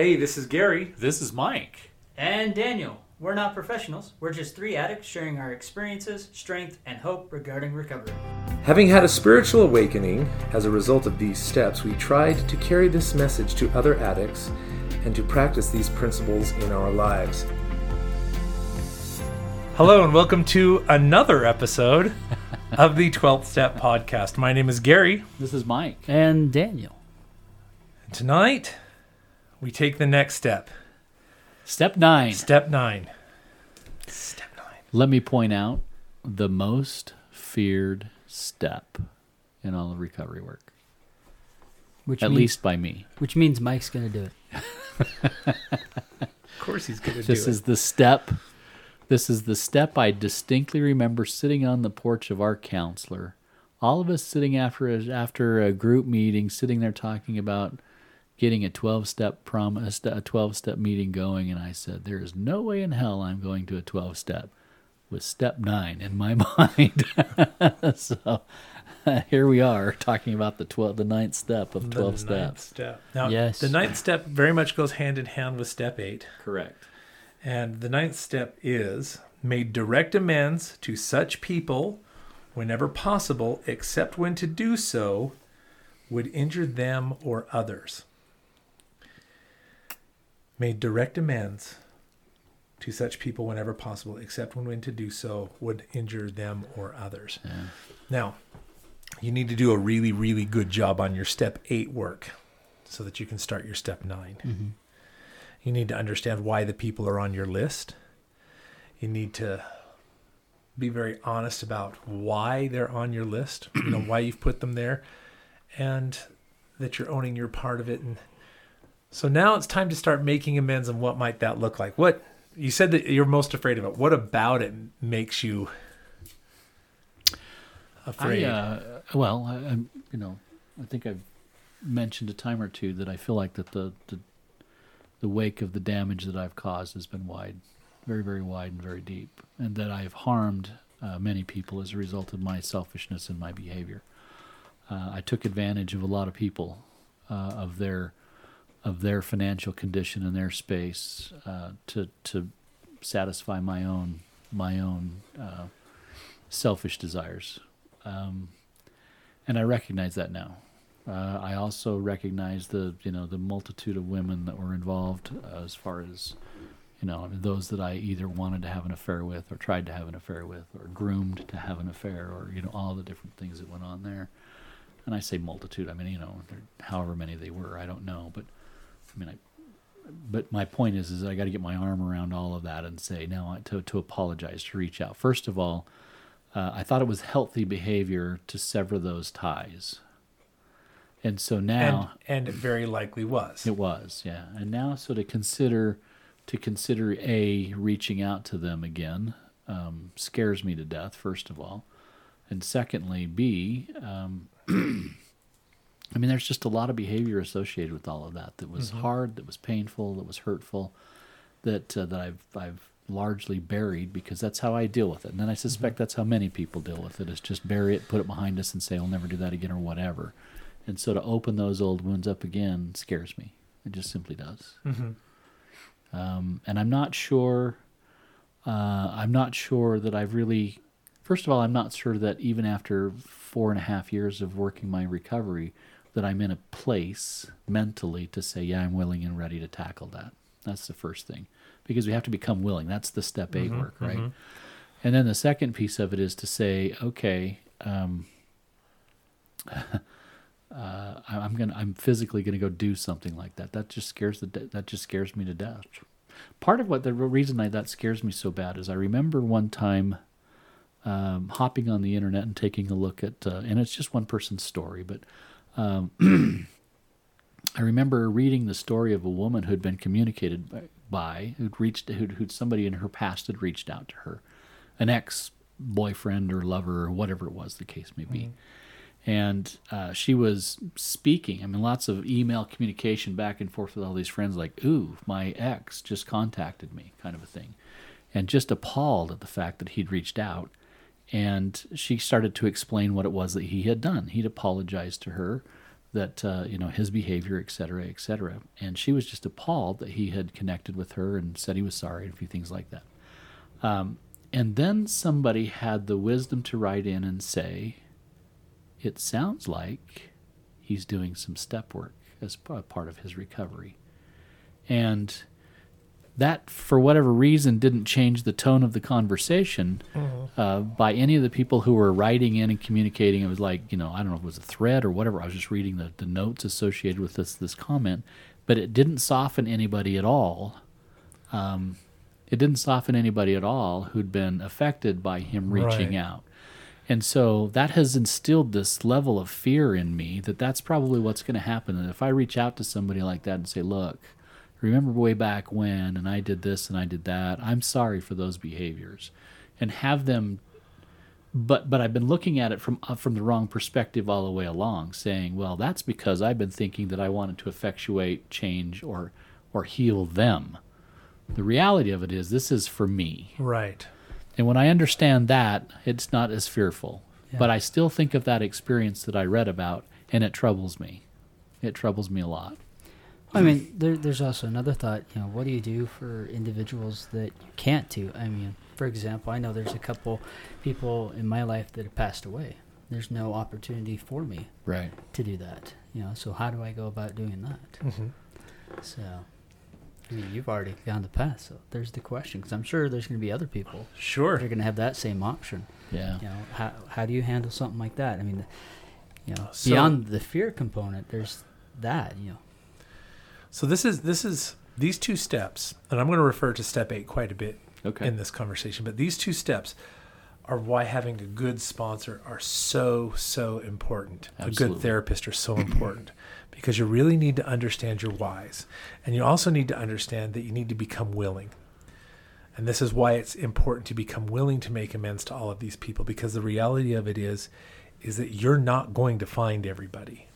Hey, this is Gary. This is Mike. And Daniel. We're not professionals. We're just three addicts sharing our experiences, strength, and hope regarding recovery. Having had a spiritual awakening as a result of these steps, we tried to carry this message to other addicts and to practice these principles in our lives. Hello, and welcome to another episode of the 12th Step Podcast. My name is Gary. This is Mike. And Daniel. Tonight, we take the next step. Step nine. Step nine. Step nine. Let me point out the most feared step in all of recovery work, Which at means, least by me. Which means Mike's going to do it. Of course, he's going to do it. This is the step. This is the step I distinctly remember sitting on the porch of our counselor. All of us sitting after a, after a group meeting, sitting there talking about getting a 12 step promise, a 12 step meeting going. And I said, There is no way in hell I'm going to a 12 step with step nine in my mind. so here we are talking about the 12, the ninth step of 12 the ninth steps. step. Now, Yes. the ninth step very much goes hand in hand with step eight. Correct. And the ninth step is made direct amends to such people whenever possible, except when to do so would injure them or others. Made direct demands to such people whenever possible, except when, when to do so would injure them or others. Yeah. Now, you need to do a really, really good job on your step eight work so that you can start your step 9 mm-hmm. You need to understand why the people are on your list. You need to be very honest about why they're on your list, you know, why you've put them there, and that you're owning your part of it. And so now it's time to start making amends and what might that look like? What you said that you're most afraid of it. What about it makes you afraid? I, uh, well, I, you know, I think I've mentioned a time or two that I feel like that the, the the wake of the damage that I've caused has been wide, very, very wide and very deep, and that I've harmed uh, many people as a result of my selfishness and my behavior. Uh, I took advantage of a lot of people, uh, of their of their financial condition and their space uh, to to satisfy my own my own uh, selfish desires. Um, and I recognize that now. Uh, I also recognize the you know the multitude of women that were involved uh, as far as you know those that I either wanted to have an affair with or tried to have an affair with or groomed to have an affair or you know all the different things that went on there. And I say multitude, I mean you know however many they were, I don't know, but I mean I. But my point is, is I got to get my arm around all of that and say now I- to to apologize, to reach out. First of all, uh, I thought it was healthy behavior to sever those ties. And so now and, and it very likely was. it was, yeah. And now so to consider to consider a reaching out to them again um, scares me to death. First of all, and secondly, b um, I mean, there's just a lot of behavior associated with all of that that was hard, that was painful, that was hurtful, that uh, that I've I've largely buried because that's how I deal with it. And then I suspect that's how many people deal with it is just bury it, put it behind us, and say I'll never do that again or whatever. And so to open those old wounds up again scares me. It just simply does. Mhm. Um, and I'm not sure. Uh, I'm not sure that I've really. First of all, I'm not sure that even after four and a half years of working my recovery, that I'm in a place mentally to say, yeah, I'm willing and ready to tackle that. That's the first thing, because we have to become willing. That's the step 8 work, right? And then the second piece of it is to say, okay, um, uh, I'm gonna, I'm physically gonna go do something like that. That just scares the, de- that just scares me to death. Part of what the reason I, that scares me so bad is I remember one time um, hopping on the internet and taking a look at, uh, and it's just one person's story, but um, I remember reading the story of a woman who'd been communicated by, by who'd reached, who'd, who'd somebody in her past had reached out to her, an ex boyfriend or lover or whatever it was the case may be. And uh, she was speaking. I mean, lots of email communication back and forth with all these friends, like, ooh, my ex just contacted me, kind of a thing. And just appalled at the fact that he'd reached out. And she started to explain what it was that he had done. He'd apologized to her that uh, you know his behavior, et cetera, et cetera. And she was just appalled that he had connected with her and said he was sorry and a few things like that. Um, and then somebody had the wisdom to write in and say, "It sounds like he's doing some step work as part of his recovery," and that, for whatever reason, didn't change the tone of the conversation uh, by any of the people who were writing in and communicating. It was like, you know, I don't know if it was a thread or whatever. I was just reading the, the notes associated with this this comment, but it didn't soften anybody at all. Um, it didn't soften anybody at all who'd been affected by him reaching Right. out. And so that has instilled this level of fear in me that that's probably what's going to happen. And if I reach out to somebody like that and say, look, remember way back when, and I did this and I did that, I'm sorry for those behaviors, and have them. But but I've been looking at it from uh, from the wrong perspective all the way along, saying, well, that's because I've been thinking that I wanted to effectuate change or or heal them. The reality of it is, this is for me. Right. And when I understand that, it's not as fearful. Yeah. But I still think of that experience that I read about, and it troubles me. It troubles me a lot. I mean, there, there's also another thought. You know, what do you do for individuals that you can't do? I mean, for example, I know there's a couple people in my life that have passed away. There's no opportunity for me Right. to do that. You know, so how do I go about doing that? hmm So, I mean, you've already gone the path. So there's the question, because I'm sure there's going to be other people Sure. are going to have that same option. Yeah. You know, how how do you handle something like that? I mean, you know, So- beyond the fear component, there's that. You know, So this is this is these two steps, and I'm going to refer to step eight quite a bit Okay. in this conversation. But these two steps are why having a good sponsor are so so important. A good therapist are so important because you really need to understand your whys, and you also need to understand that you need to become willing. And this is why it's important to become willing to make amends to all of these people because the reality of it is is that you're not going to find everybody.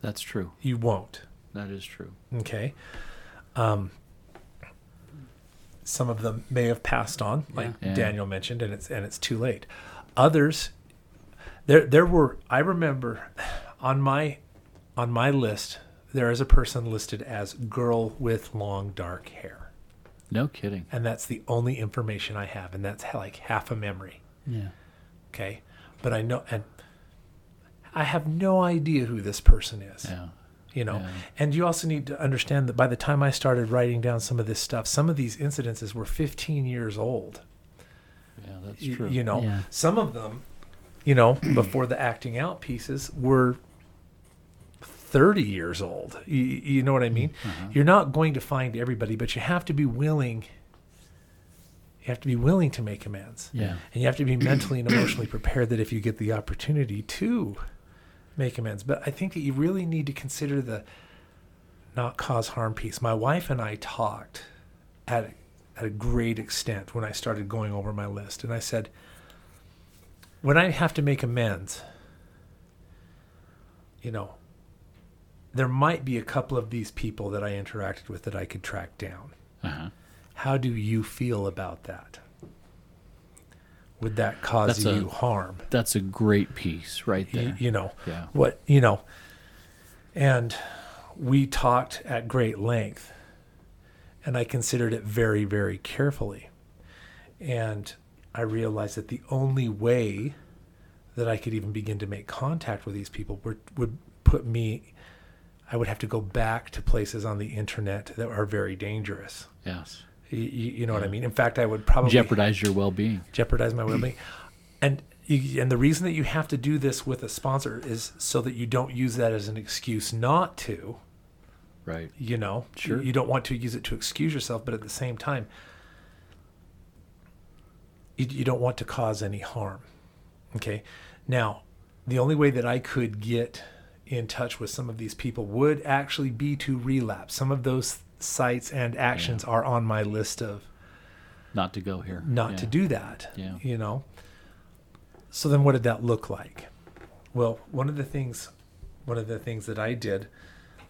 That's true. You won't. That is true. Okay. Um, some of them may have passed on, like Yeah. Yeah. Daniel mentioned, and it's and it's too late. Others, there there were. I remember on my on my list there is a person listed as girl with long dark hair, No kidding. and that's the only information I have, and that's like half a memory. yeah. Okay, but I know, and I have no idea who this person is Yeah. You know Yeah. and you also need to understand that by the time i started writing down some of this stuff some of these incidences were 15 years old Yeah, that's Y- true. you know Yeah. some of them you know before the acting out pieces were 30 years old you, you know what i mean Uh-huh. you're not going to find everybody but you have to be willing you have to be willing to make amends Yeah. and you have to be mentally and emotionally prepared that if you get the opportunity to make amends. But I think that you really need to consider the not cause harm piece. My wife and I talked at, at a great extent when I started going over my list. And I said, when I have to make amends, you know, there might be a couple of these people that I interacted with that I could track down. Uh-huh. How do you feel about that? Would that cause a- you harm? That's a great piece right there. you know Yeah. what you know and we talked at great length and i considered it very very carefully and i realized that the only way that i could even begin to make contact with these people would, would put me i would have to go back to places on the internet that are very dangerous Yes. You, you know what i mean in fact i would probably Jeopardize your well-being. jeopardize my well-being. And you, and the reason that you have to do this with a sponsor is so that you don't use that as an excuse not to. Right. You know, Sure. You don't want to use it to excuse yourself, but at the same time, you, you don't want to cause any harm. Okay. Now, the only way that I could get in touch with some of these people would actually be to relapse. Some of those sites and actions are on my list of Not to go here. not Yeah. to do that. Yeah. You know. So then what did that look like? Well, one of the things one of the things that I did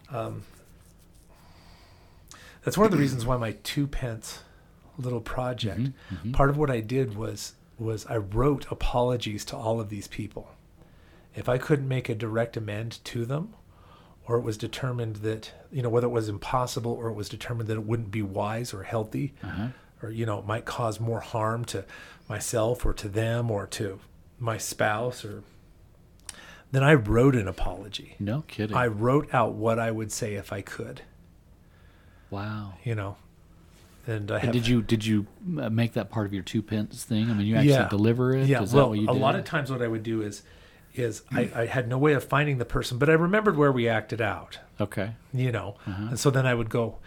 um, that's one of the reasons why my two pence little project Mhm, mhm. part of what I did was was I wrote apologies to all of these people. If I couldn't make a direct amend to them or it was determined that you know whether it was impossible or it was determined that it wouldn't be wise or healthy Uh-huh. or you know it might cause more harm to myself or to them or to my spouse or then I wrote an apology. No kidding. I wrote out what I would say if I could, wow. you know. And I And did you did you uh, make that part of your two pence thing? I mean, you actually Yeah. deliver it. Yeah, Is well, what you a lot of times what I would do is, is I, I had no way of finding the person, but I remembered where we acted out, Okay. you know, Uh-huh. and so then I would go.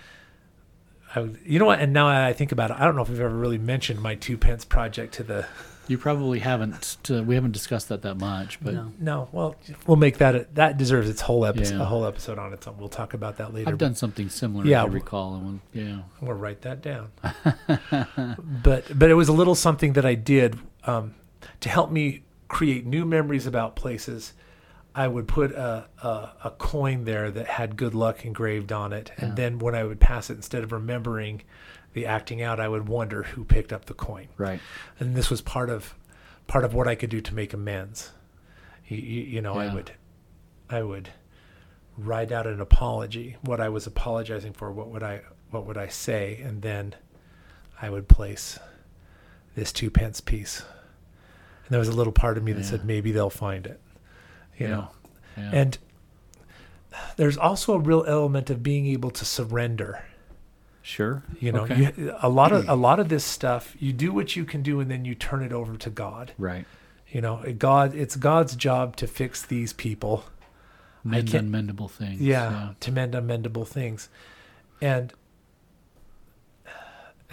I would, you know what? And now I think about it, I don't know if we've ever really mentioned my two pence project to the. You probably haven't. Uh, we haven't discussed that that much, but No. No, well, we'll make that a, that deserves its whole episode, Yeah. a whole episode on its own. We'll talk about that later. I've done something similar. Yeah, Yeah, I w- recall. And when, yeah. We'll write that down. but but it was a little something that I did um, to help me create new memories about places. I would put a, a, a coin there that had good luck engraved on it, and Yeah. then when I would pass it, instead of remembering the acting out, I would wonder who picked up the coin. Right. And this was part of part of what I could do to make amends. You, you, you know, I would I would write out an apology, what I was apologizing for, what would I what would I say, and then I would place this two pence piece. And there was a little part of me that Yeah. said maybe they'll find it. You Yeah. know. Yeah. And there's also a real element of being able to surrender. sure. You know, Okay. you, a lot of a lot of this stuff, you do what you can do, and then you turn it over to God. Right. You know, God, it's God's job to fix these people. Mend unmendable things. Yeah, to mend unmendable things, and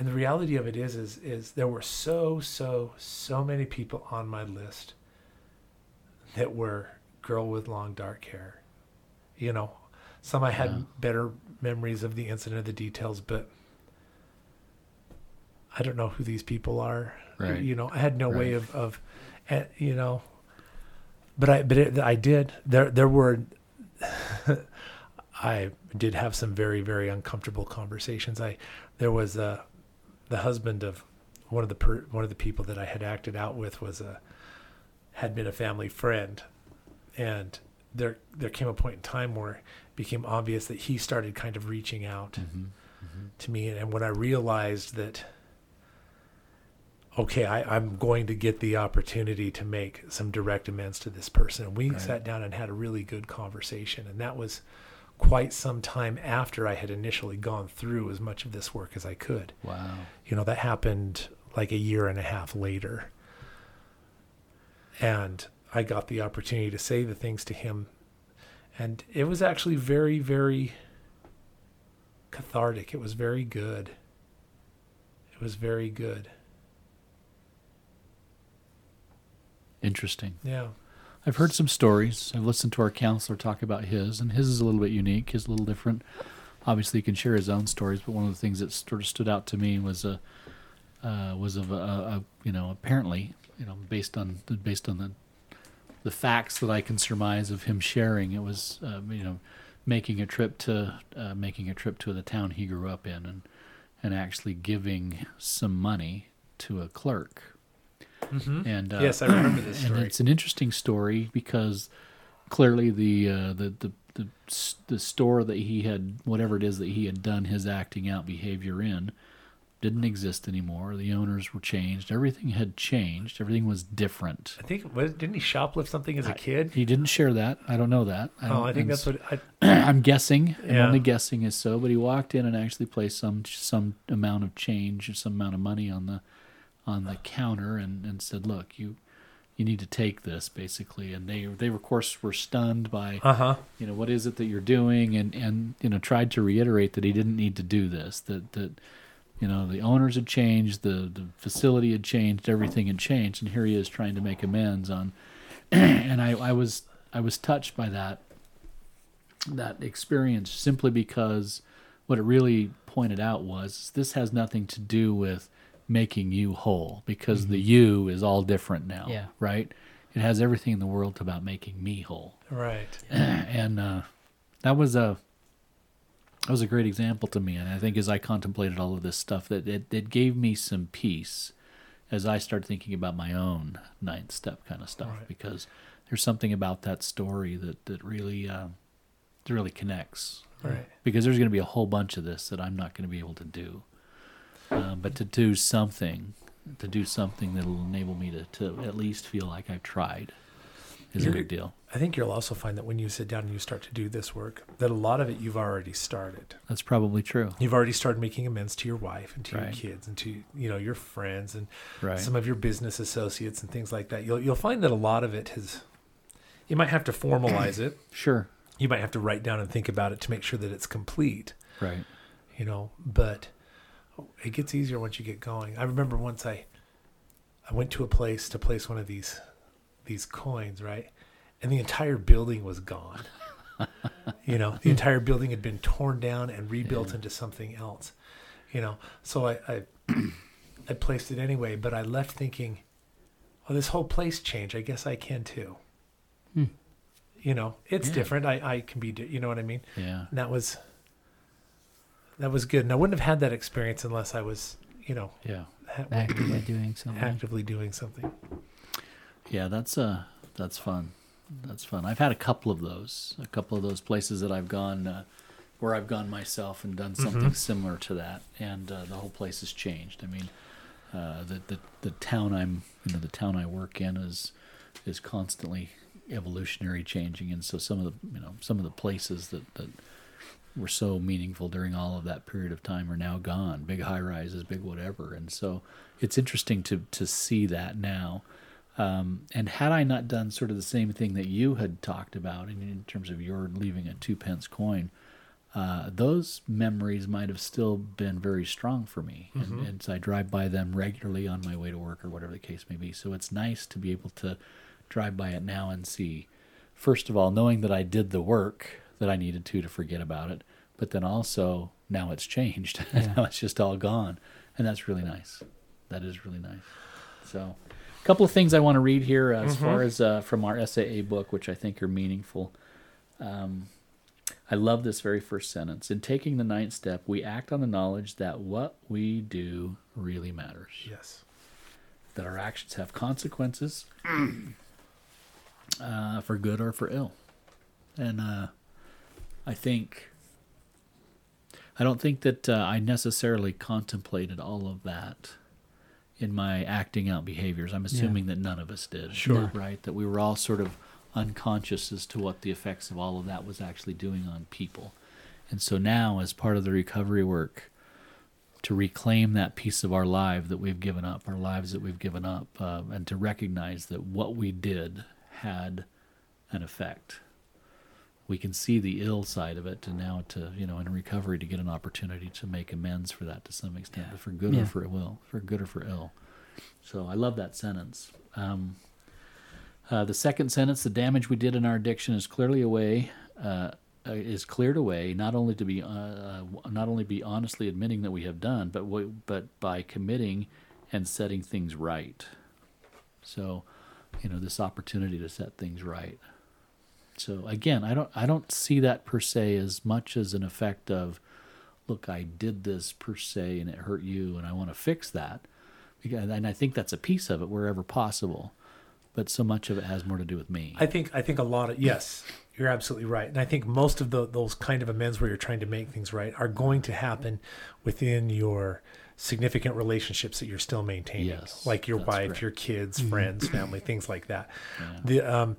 and the reality of it is, is, is there were so, so, so many people on my list that were girl with long dark hair. You know, some I had Yeah. better memories of the incident, of the details, but I don't know who these people are. Right. You know, I had no way of, of, eh, you know, but I, but it, I did. There, there were. I did have some very, very uncomfortable conversations. I, there was a, the husband of one of the per, one of the people that I had acted out with was a, had been a family friend, and there there came a point in time where it became obvious that he started kind of reaching out Mhm. to me, and when I realized that, okay, I, I'm going to get the opportunity to make some direct amends to this person, and we Right. sat down and had a really good conversation, and that was quite some time after I had initially gone through as much of this work as I could. Wow. You know, that happened like a year and a half later. And I got the opportunity to say the things to him. And it was actually very, very cathartic. It was very good. It was very good. Interesting. Yeah. I've heard some stories. I've listened to our counselor talk about his, and his is a little bit unique. His is a little different. Obviously, he can share his own stories, but one of the things that sort of stood out to me was a uh, was of a, a, you know apparently you know based on based on the the facts that I can surmise of him sharing, it was uh, you know making a trip to uh, making a trip to the town he grew up in, and and actually giving some money to a clerk. Mm-hmm. And uh, yes, I remember this and story. it's an interesting story because clearly the uh, the, the the the store that he had whatever it is that he had done his acting out behavior in didn't exist anymore. The owners were changed. Everything had changed. Everything was different. I think, was, didn't he shoplift something as a kid? He didn't share that. I don't know that. I oh, I think that's what I, I'm guessing. I'm only guessing is so, but he walked in and actually placed some some amount of change, some amount of money on the on the counter, and, and said, "Look, you you need to take this basically." And they they of course were stunned by uh huh. you know what is it that you're doing, and and you know tried to reiterate that he didn't need to do this. That that you know the owners had changed, the the facility had changed, everything had changed, and here he is trying to make amends on. and I I was I was touched by that that experience simply because what it really pointed out was this has nothing to do with making you whole because the you is all different now Yeah. right it has everything in the world about making me whole Right. and uh, that was a that was a great example to me and i think as i contemplated all of this stuff that it, it gave me some peace as i started thinking about my own ninth step kind of stuff Right. because there's something about that story that that really uh, really connects Right. because there's going to be a whole bunch of this that I'm not going to be able to do. Um, but to do something, to do something that'll enable me to, to at least feel like I've tried is a You're- big deal. I think you'll also find that when you sit down and you start to do this work, that a lot of it you've already started. That's probably true. You've already started making amends to your wife and to your kids and to you know your friends and Right. some of your business associates and things like that. You'll you'll find that a lot of it has. You might have to formalize it. Sure. You might have to write down and think about it to make sure that it's complete. Right. You know, but it gets easier once you get going. I remember once I I went to a place to place one of these these coins, right? And the entire building was gone. you know, the entire building had been torn down and rebuilt Yeah. into something else. You know, so I I, I placed it anyway, but I left thinking, "Oh, this whole place changed. I guess I can too." Hmm. You know, it's Yeah. different. I I can be. You know what I mean? Yeah. And that was that was good. And I wouldn't have had that experience unless I was, you know, Yeah. ha- actively doing something. actively doing something. Yeah, that's uh that's fun. That's fun. I've had a couple of those, a couple of those places that I've gone uh, where I've gone myself and done something Mhm. similar to that, and uh, the whole place has changed. I mean, uh, the the the town I'm you know the town I work in is is constantly evolutionary changing, and so some of the you know some of the places that that were so meaningful during all of that period of time are now gone. Big high rises, big whatever, and so it's interesting to to see that now. Um, and had I not done sort of the same thing that you had talked about in, in terms of your leaving a two pence coin, uh, those memories might have still been very strong for me. And, Mhm. and so I drive by them regularly on my way to work or whatever the case may be. So it's nice to be able to drive by it now and see, first of all, knowing that I did the work that I needed to to forget about it, but then also now it's changed. Yeah. now it's just all gone. And that's really nice. That is really nice. So, a couple of things I want to read here as Mhm. far as uh, from our SAA book, which I think are meaningful. Um, I love this very first sentence. In taking the ninth step, we act on the knowledge that what we do really matters, Yes. that our actions have consequences uh, for good or for ill. And uh, I think, I don't think that uh, I necessarily contemplated all of that in my acting out behaviors. I'm assuming that none of us did. Sure. Right? That we were all sort of unconscious as to what the effects of all of that was actually doing on people. And so now, as part of the recovery work, to reclaim that piece of our life that we've given up, our lives that we've given up, uh, and to recognize that what we did had an effect. We can see the ill side of it, and now to you know in recovery to get an opportunity to make amends for that to some extent, for good Yeah. or for ill, for good or for ill. So I love that sentence. Um, uh, the second sentence: the damage we did in our addiction is clearly away. Uh, uh, is cleared away not only to be uh, uh, not only be honestly admitting that we have done, but we, but by committing and setting things right. So, you know, this opportunity to set things right. So again, I don't I don't see that per se as much as an effect of, look, I did this per se and it hurt you, and I want to fix that. Because, and I think that's a piece of it wherever possible, but so much of it has more to do with me. I think I think a lot of yes, you're absolutely right, and I think most of the, those kind of amends where you're trying to make things right are going to happen within your significant relationships that you're still maintaining, Yes, like your wife, correct. your kids, friends, family, things like that. Yeah. The um,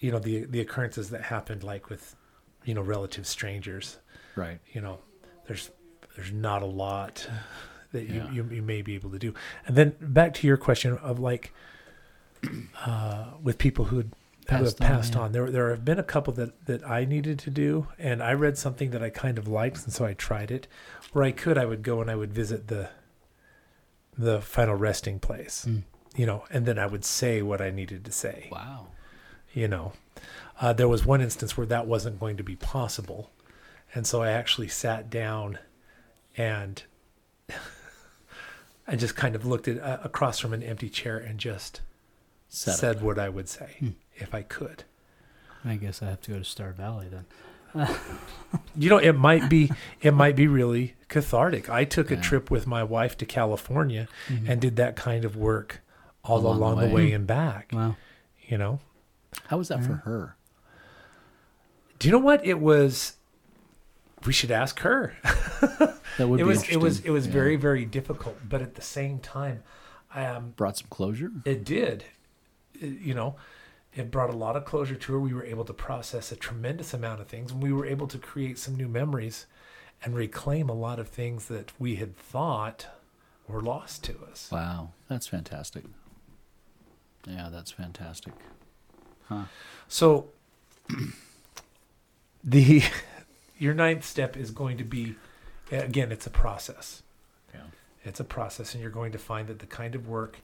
you know the the occurrences that happened like with you know relative strangers, right. you know, there's there's not a lot that you, Yeah. you you may be able to do. And then back to your question of like uh, with people who had who have Passed on, on. There there have been a couple that that I needed to do, and I read something that I kind of liked, and so I tried it. Where I could, I would go and I would visit the the final resting place, Mm. you know, and then I would say what I needed to say Wow. You know uh, there was one instance where that wasn't going to be possible and so i actually sat down and i just kind of looked at uh, across from an empty chair and just Set said it. what i would say Hmm. if i could I guess I have to go to Star Valley then. you know it might be it might be really cathartic i took a trip with my wife to california Mhm. and did that kind of work all Along along, the the way. way and back wow, you know How was that for her? Do you know what it was? We should ask her. That would it be was it was it was Yeah. very very difficult, but at the same time, um, brought some closure. it did. It- you know, it brought a lot of closure to her. We were able to process a tremendous amount of things, and we were able to create some new memories and reclaim a lot of things that we had thought were lost to us. Wow, that's fantastic. Yeah, that's fantastic. Huh. So the your ninth step is going to be again, it's a process. Yeah. It's a process, and you're going to find that the kind of work,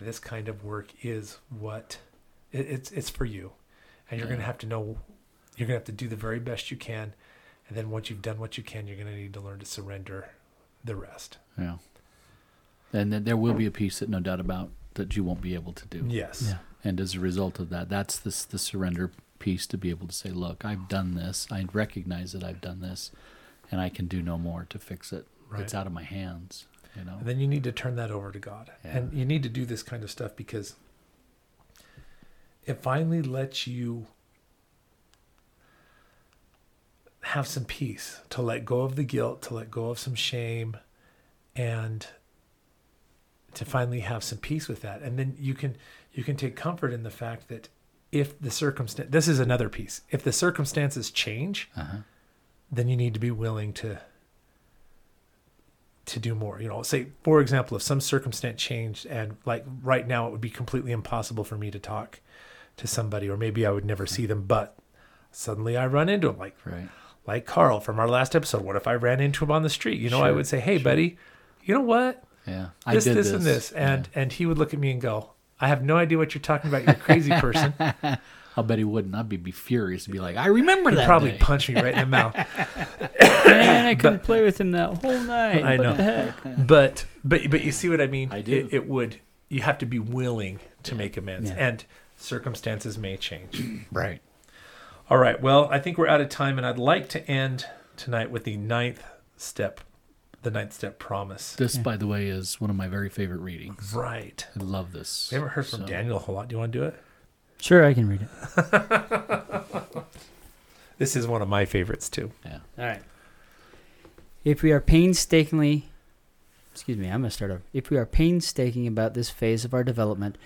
this kind of work, is what it, it's it's for you, and you're going to have to know. You're going to have to do the very best you can, and then once you've done what you can, you're going to need to learn to surrender the rest. Yeah. And then there will be a piece that no doubt about that you won't be able to do. Yes. Yeah. And as a result of that, that's this the surrender piece to be able to say, look, I've done this. I recognize that I've done this, and I can do no more to fix it. Right. It's out of my hands. You know. And then you need to turn that over to God. Yeah. And you need to do this kind of stuff because it finally lets you have some peace, to let go of the guilt, to let go of some shame, and to finally have some peace with that. And then you can you can take comfort in the fact that if the circumstance this is another piece. If the circumstances change, Uh-huh. then you need to be willing to to do more you know say for example if some circumstance changed and like right now it would be completely impossible for me to talk to somebody or maybe i would never see them but suddenly i run into them like Right. like carl from our last episode what if i ran into him on the street you know i would say hey buddy you know what Yeah. this I did this, and this and and he would look at me and go i have no idea what you're talking about you're a crazy person I'll bet he wouldn't. I'd be, be furious to be like, I remember he'd that. probably day. punch me right in the mouth Man, I couldn't play with him that whole night. I What know. the heck? but but but you see what I mean? I do. It, it would you have to be willing to make amends, Yeah. and circumstances may change. Right. All right. Well, I think we're out of time, and I'd like to end tonight with the ninth step, the ninth step promise. This, by the way, is one of my very favorite readings. Right. I love this. We haven't heard from So- Daniel a whole lot. Do you want to do it? Sure, I can read it. This is one of my favorites too. Yeah. All right. If we are painstakingly, excuse me, I'm going to start over. If we are painstaking about this phase of our development,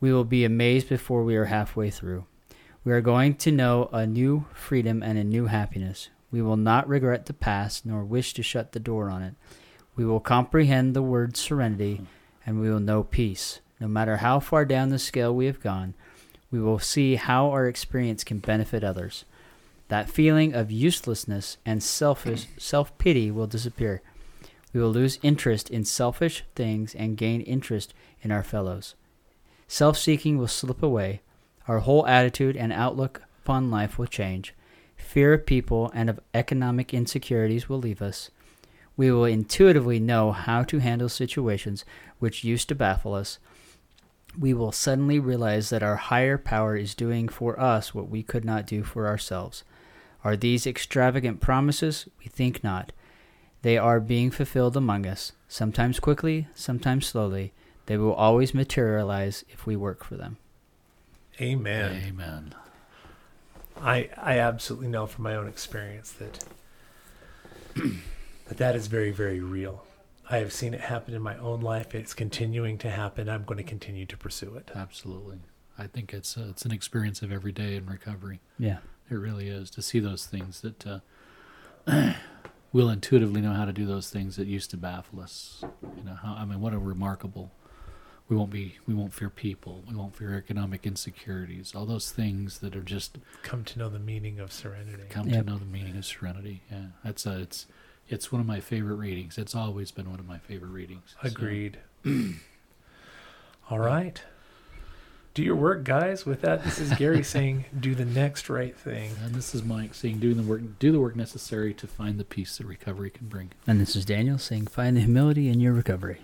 we will be amazed before we are halfway through. We are going to know a new freedom and a new happiness. We will not regret the past nor wish to shut the door on it. We will comprehend the word serenity and we will know peace. No matter how far down the scale we have gone, we will see how our experience can benefit others. That feeling of uselessness and selfish self pity will disappear. We will lose interest in selfish things and gain interest in our fellows. Self seeking will slip away. Our whole attitude and outlook upon life will change. Fear of people and of economic insecurities will leave us. We will intuitively know how to handle situations which used to baffle us. We will suddenly realize that our higher power is doing for us what we could not do for ourselves. Are these extravagant promises? We think not. They are being fulfilled among us, sometimes quickly, sometimes slowly. They will always materialize if we work for them. Amen. Amen. I I absolutely know from my own experience that that that is very very real. I have seen it happen in my own life. It's continuing to happen. I'm going to continue to pursue it. Absolutely. I think it's uh, it's an experience of every day in recovery. Yeah. It really is to see those things that uh, we'll intuitively know how to do those things that used to baffle us. You know, how, I mean, what a remarkable. We won't be. We won't fear people. We won't fear economic insecurities. All those things that are just Come to know the meaning of serenity. come Yep. to know the meaning of serenity. Yeah, that's uh, it's it's one of my favorite readings. It's always been one of my favorite readings. So, Agreed. All right. Do your work, guys. With that, this is Gary saying, "Do the next right thing." and this is Mike saying, "Doing the work, do the work necessary to find the peace that recovery can bring." And this is Daniel saying, find the humility in your recovery.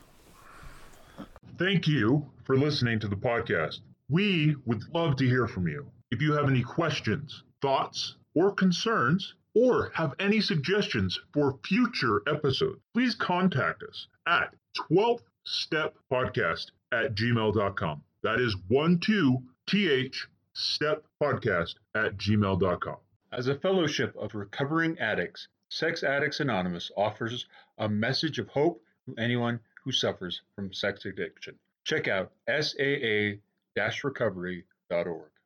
Thank you for listening to the podcast. We would love to hear from you. If you have any questions, thoughts, or concerns, or have any suggestions for future episodes, please contact us at 12th Step Podcast at gmail.com. That is 12th Step Podcast at gmail.com. As a fellowship of recovering addicts, Sex Addicts Anonymous offers a message of hope to anyone who suffers from sex addiction. Check out saa-recovery.org.